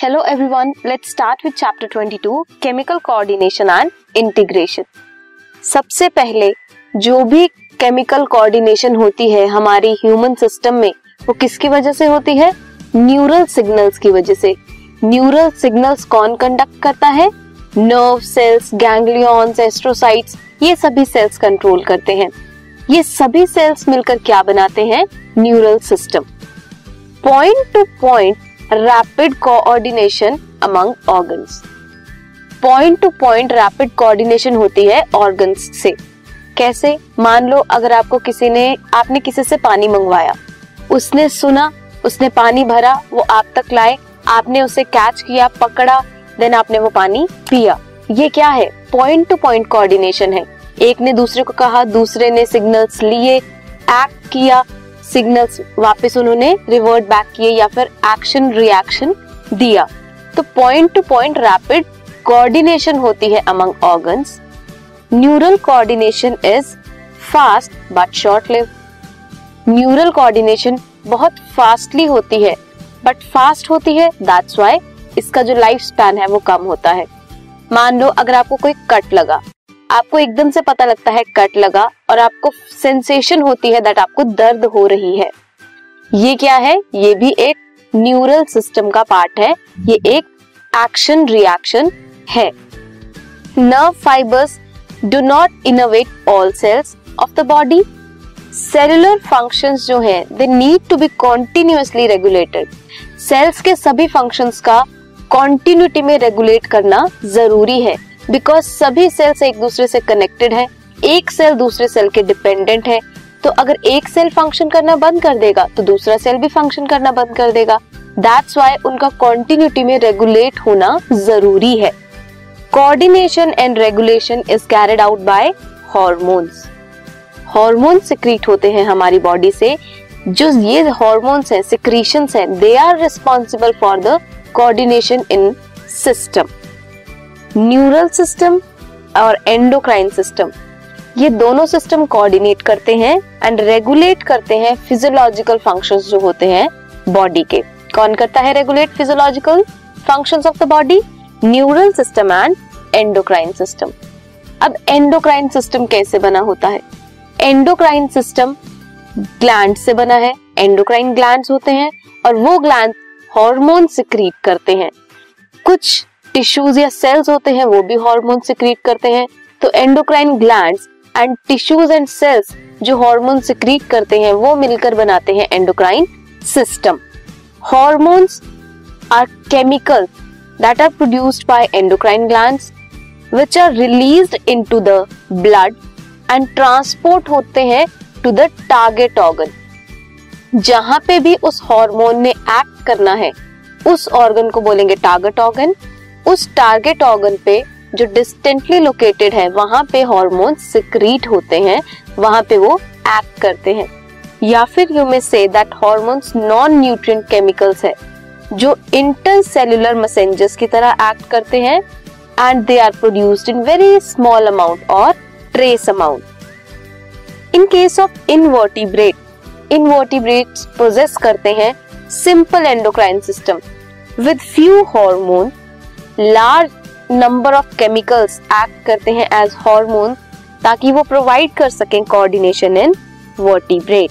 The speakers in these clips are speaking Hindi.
Hello everyone, let's start with chapter 22 chemical coordination and integration. सबसे पहले जो भी केमिकल कोऑर्डिनेशन होती है हमारी ह्यूमन सिस्टम में वो किसकी वजह से होती है? न्यूरल सिग्नल्स की वजह से। न्यूरल सिग्नल्स कौन कंडक्ट करता है? नर्व सेल्स गैंग्लियॉन्स एस्ट्रोसाइट्स ये सभी सेल्स कंट्रोल करते हैं। ये सभी सेल्स मिलकर क्या बनाते हैं? Neural system point to point rapid coordination among organs point to point rapid coordination होती है ऑर्गन्स से। कैसे? मान लो अगर आपको किसी ने, आपने किसी से पानी मंगवाया। उसने सुना, उसने पानी भरा, वो आप तक लाए, आपने उसे कैच किया, पकड़ा देन आपने वो पानी पिया। ये क्या है? पॉइंट टू पॉइंट कोऑर्डिनेशन है। एक ने दूसरे को कहा, दूसरे ने सिग्नल्स लिए एक्ट किया सिग्नल्स वापस उन्होंने रिवर्ट बैक किए या फिर एक्शन रिएक्शन दिया। तो point to point rapid coordination होती है among organs neural coordination is fast but short live neural coordination बहुत फास्टली होती है बट फास्ट होती है दैट्स वाई इसका जो लाइफ स्पैन है वो कम होता है। मान लो अगर आपको कोई कट लगा आपको एकदम से पता लगता है कट लगा और आपको सेंसेशन होती है दैट आपको दर्द हो रही है। ये क्या है? ये भी एक न्यूरल सिस्टम का पार्ट है। ये एक एक्शन रिएक्शन है। Nerve fibres do not innervate all cells of the body cellular functions जो है they need to be continuously regulated cells के सभी फ़ंक्शंस का कॉन्टिन्यूटी में रेगुलेट करना ज़रूरी है। बिकॉज़ सभी सेल्स एक दूसरे से कनेक्टेड है, एक सेल दूसरे सेल के डिपेंडेंट है तो अगर एक सेल फ़ंक्शन करना बंद कर देगा तो दूसरा सेल भी फ़ंक्शन करना बंद कर देगा। दैट्स वाई उनका कॉन्टिन्यूटी में रेगुलेट होना ज़रूरी है। Coordination and regulation is carried out by hormones hormone secrete होते हैं हमारी बॉडी से। जो ये हॉर्मोन्स हैं सिक्रीशंस हैं they are responsible for the coordination in system neural system और एंडोक्राइन सिस्टम। ये दोनों सिस्टम कोऑर्डिनेट करते हैं एंड रेगुलेट करते हैं फिजियोलॉजिकल फ़ंक्शंस जो होते हैं बॉडी के। कौन करता है regulate physiological functions of the body neural system and endocrine system. अब एंडोक्राइन सिस्टम कैसे बना होता है? एंडोक्राइन सिस्टम ग्लैंड से बना है एंडोक्राइन ग्लैंड होते हैं और वो ग्लैंड हार्मोन सिक्रीट करते हैं। कुछ टिश्यूज या सेल्स होते हैं, वो भी हार्मोन सिक्रीट करते हैं। तो endocrine glands and tissues and cells जो हार्मोन सिक्रीट करते हैं, वो मिलकर बनाते हैं endocrine system hormones are chemical that are produced by endocrine glands which are released into the blood and transport होते हैं टू द टारगेट ऑर्गन जहाँ पे भी उस हार्मोन ने एक्ट करना है, उस ऑर्गन को बोलेंगे टारगेट ऑर्गन उस टारगेट ऑर्गन पे जो डिस्टेंटली लोकेटेड है, वहाँ पे हॉर्मोन सिक्रीट होते हैं, वहाँ पे वो एक्ट करते हैं। या फिर you may say that hormones non nutrient chemicals है, जो इंटर सेल्यूलर मैसेंजर्स की तरह एक्ट करते हैं and they are produced in very small amount और trace amount in case of invertebrate invertebrates possess करते हैं simple endocrine system with few hormone large number of chemicals act करते हैं एज हॉर्मोन ताकि वो प्रोवाइड कर सकें कोऑर्डिनेशन इन वर्टिब्रेट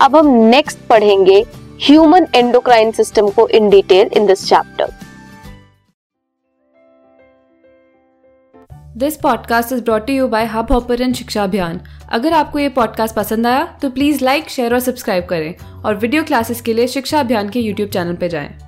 अब हम नेक्स्ट पढ़ेंगे ह्यूमन एंडोक्राइन सिस्टम को in detail in this chapter this podcast is brought you by Hubhopper शिक्षा अभियान अगर आपको ये पॉडकास्ट पसंद आया तो प्लीज़ लाइक शेयर और सब्सक्राइब करें और वीडियो क्लासेस के लिए शिक्षा अभियान के यूट्यूब चैनल पर जाएँ।